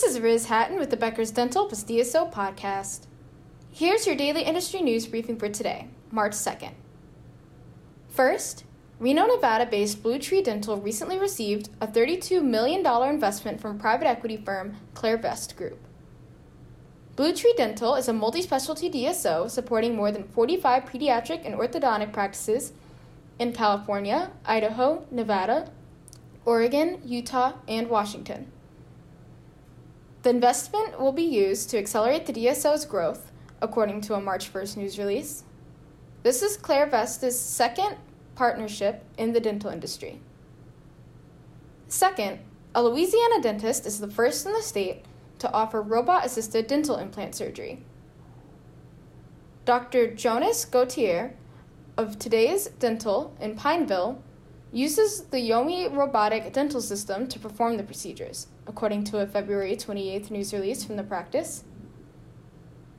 This is Riz Hatton with the Becker's Dental DSO podcast. Here's your daily industry news briefing for today, March 2nd. First, Reno, Nevada based Blue Tree Dental recently received a $32 million investment from private equity firm ClearVest Group. Blue Tree Dental is a multi specialty DSO supporting more than 45 pediatric and orthodontic practices in California, Idaho, Nevada, Oregon, Utah, and Washington. The investment will be used to accelerate the DSO's growth, according to a March 1st news release. This is ClearVest's second partnership in the dental industry. Second, a Louisiana dentist is the first in the state to offer robot assisted dental implant surgery. Dr. Jonas Gautier of Today's Dental in Pineville uses the Yomi robotic dental system to perform the procedures, according to a February 28th news release from the practice.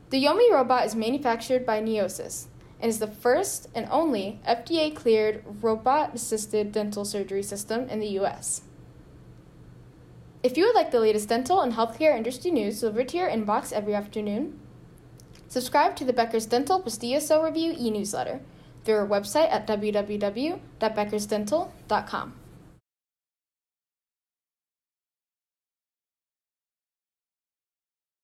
The Yomi robot is manufactured by Neosis and is the first and only FDA cleared robot assisted dental surgery system in the US. If you would like the latest dental and healthcare industry news delivered to your inbox every afternoon, subscribe to the Becker's Dental plus DSO Review e newsletter through our website at www.beckersdental.com.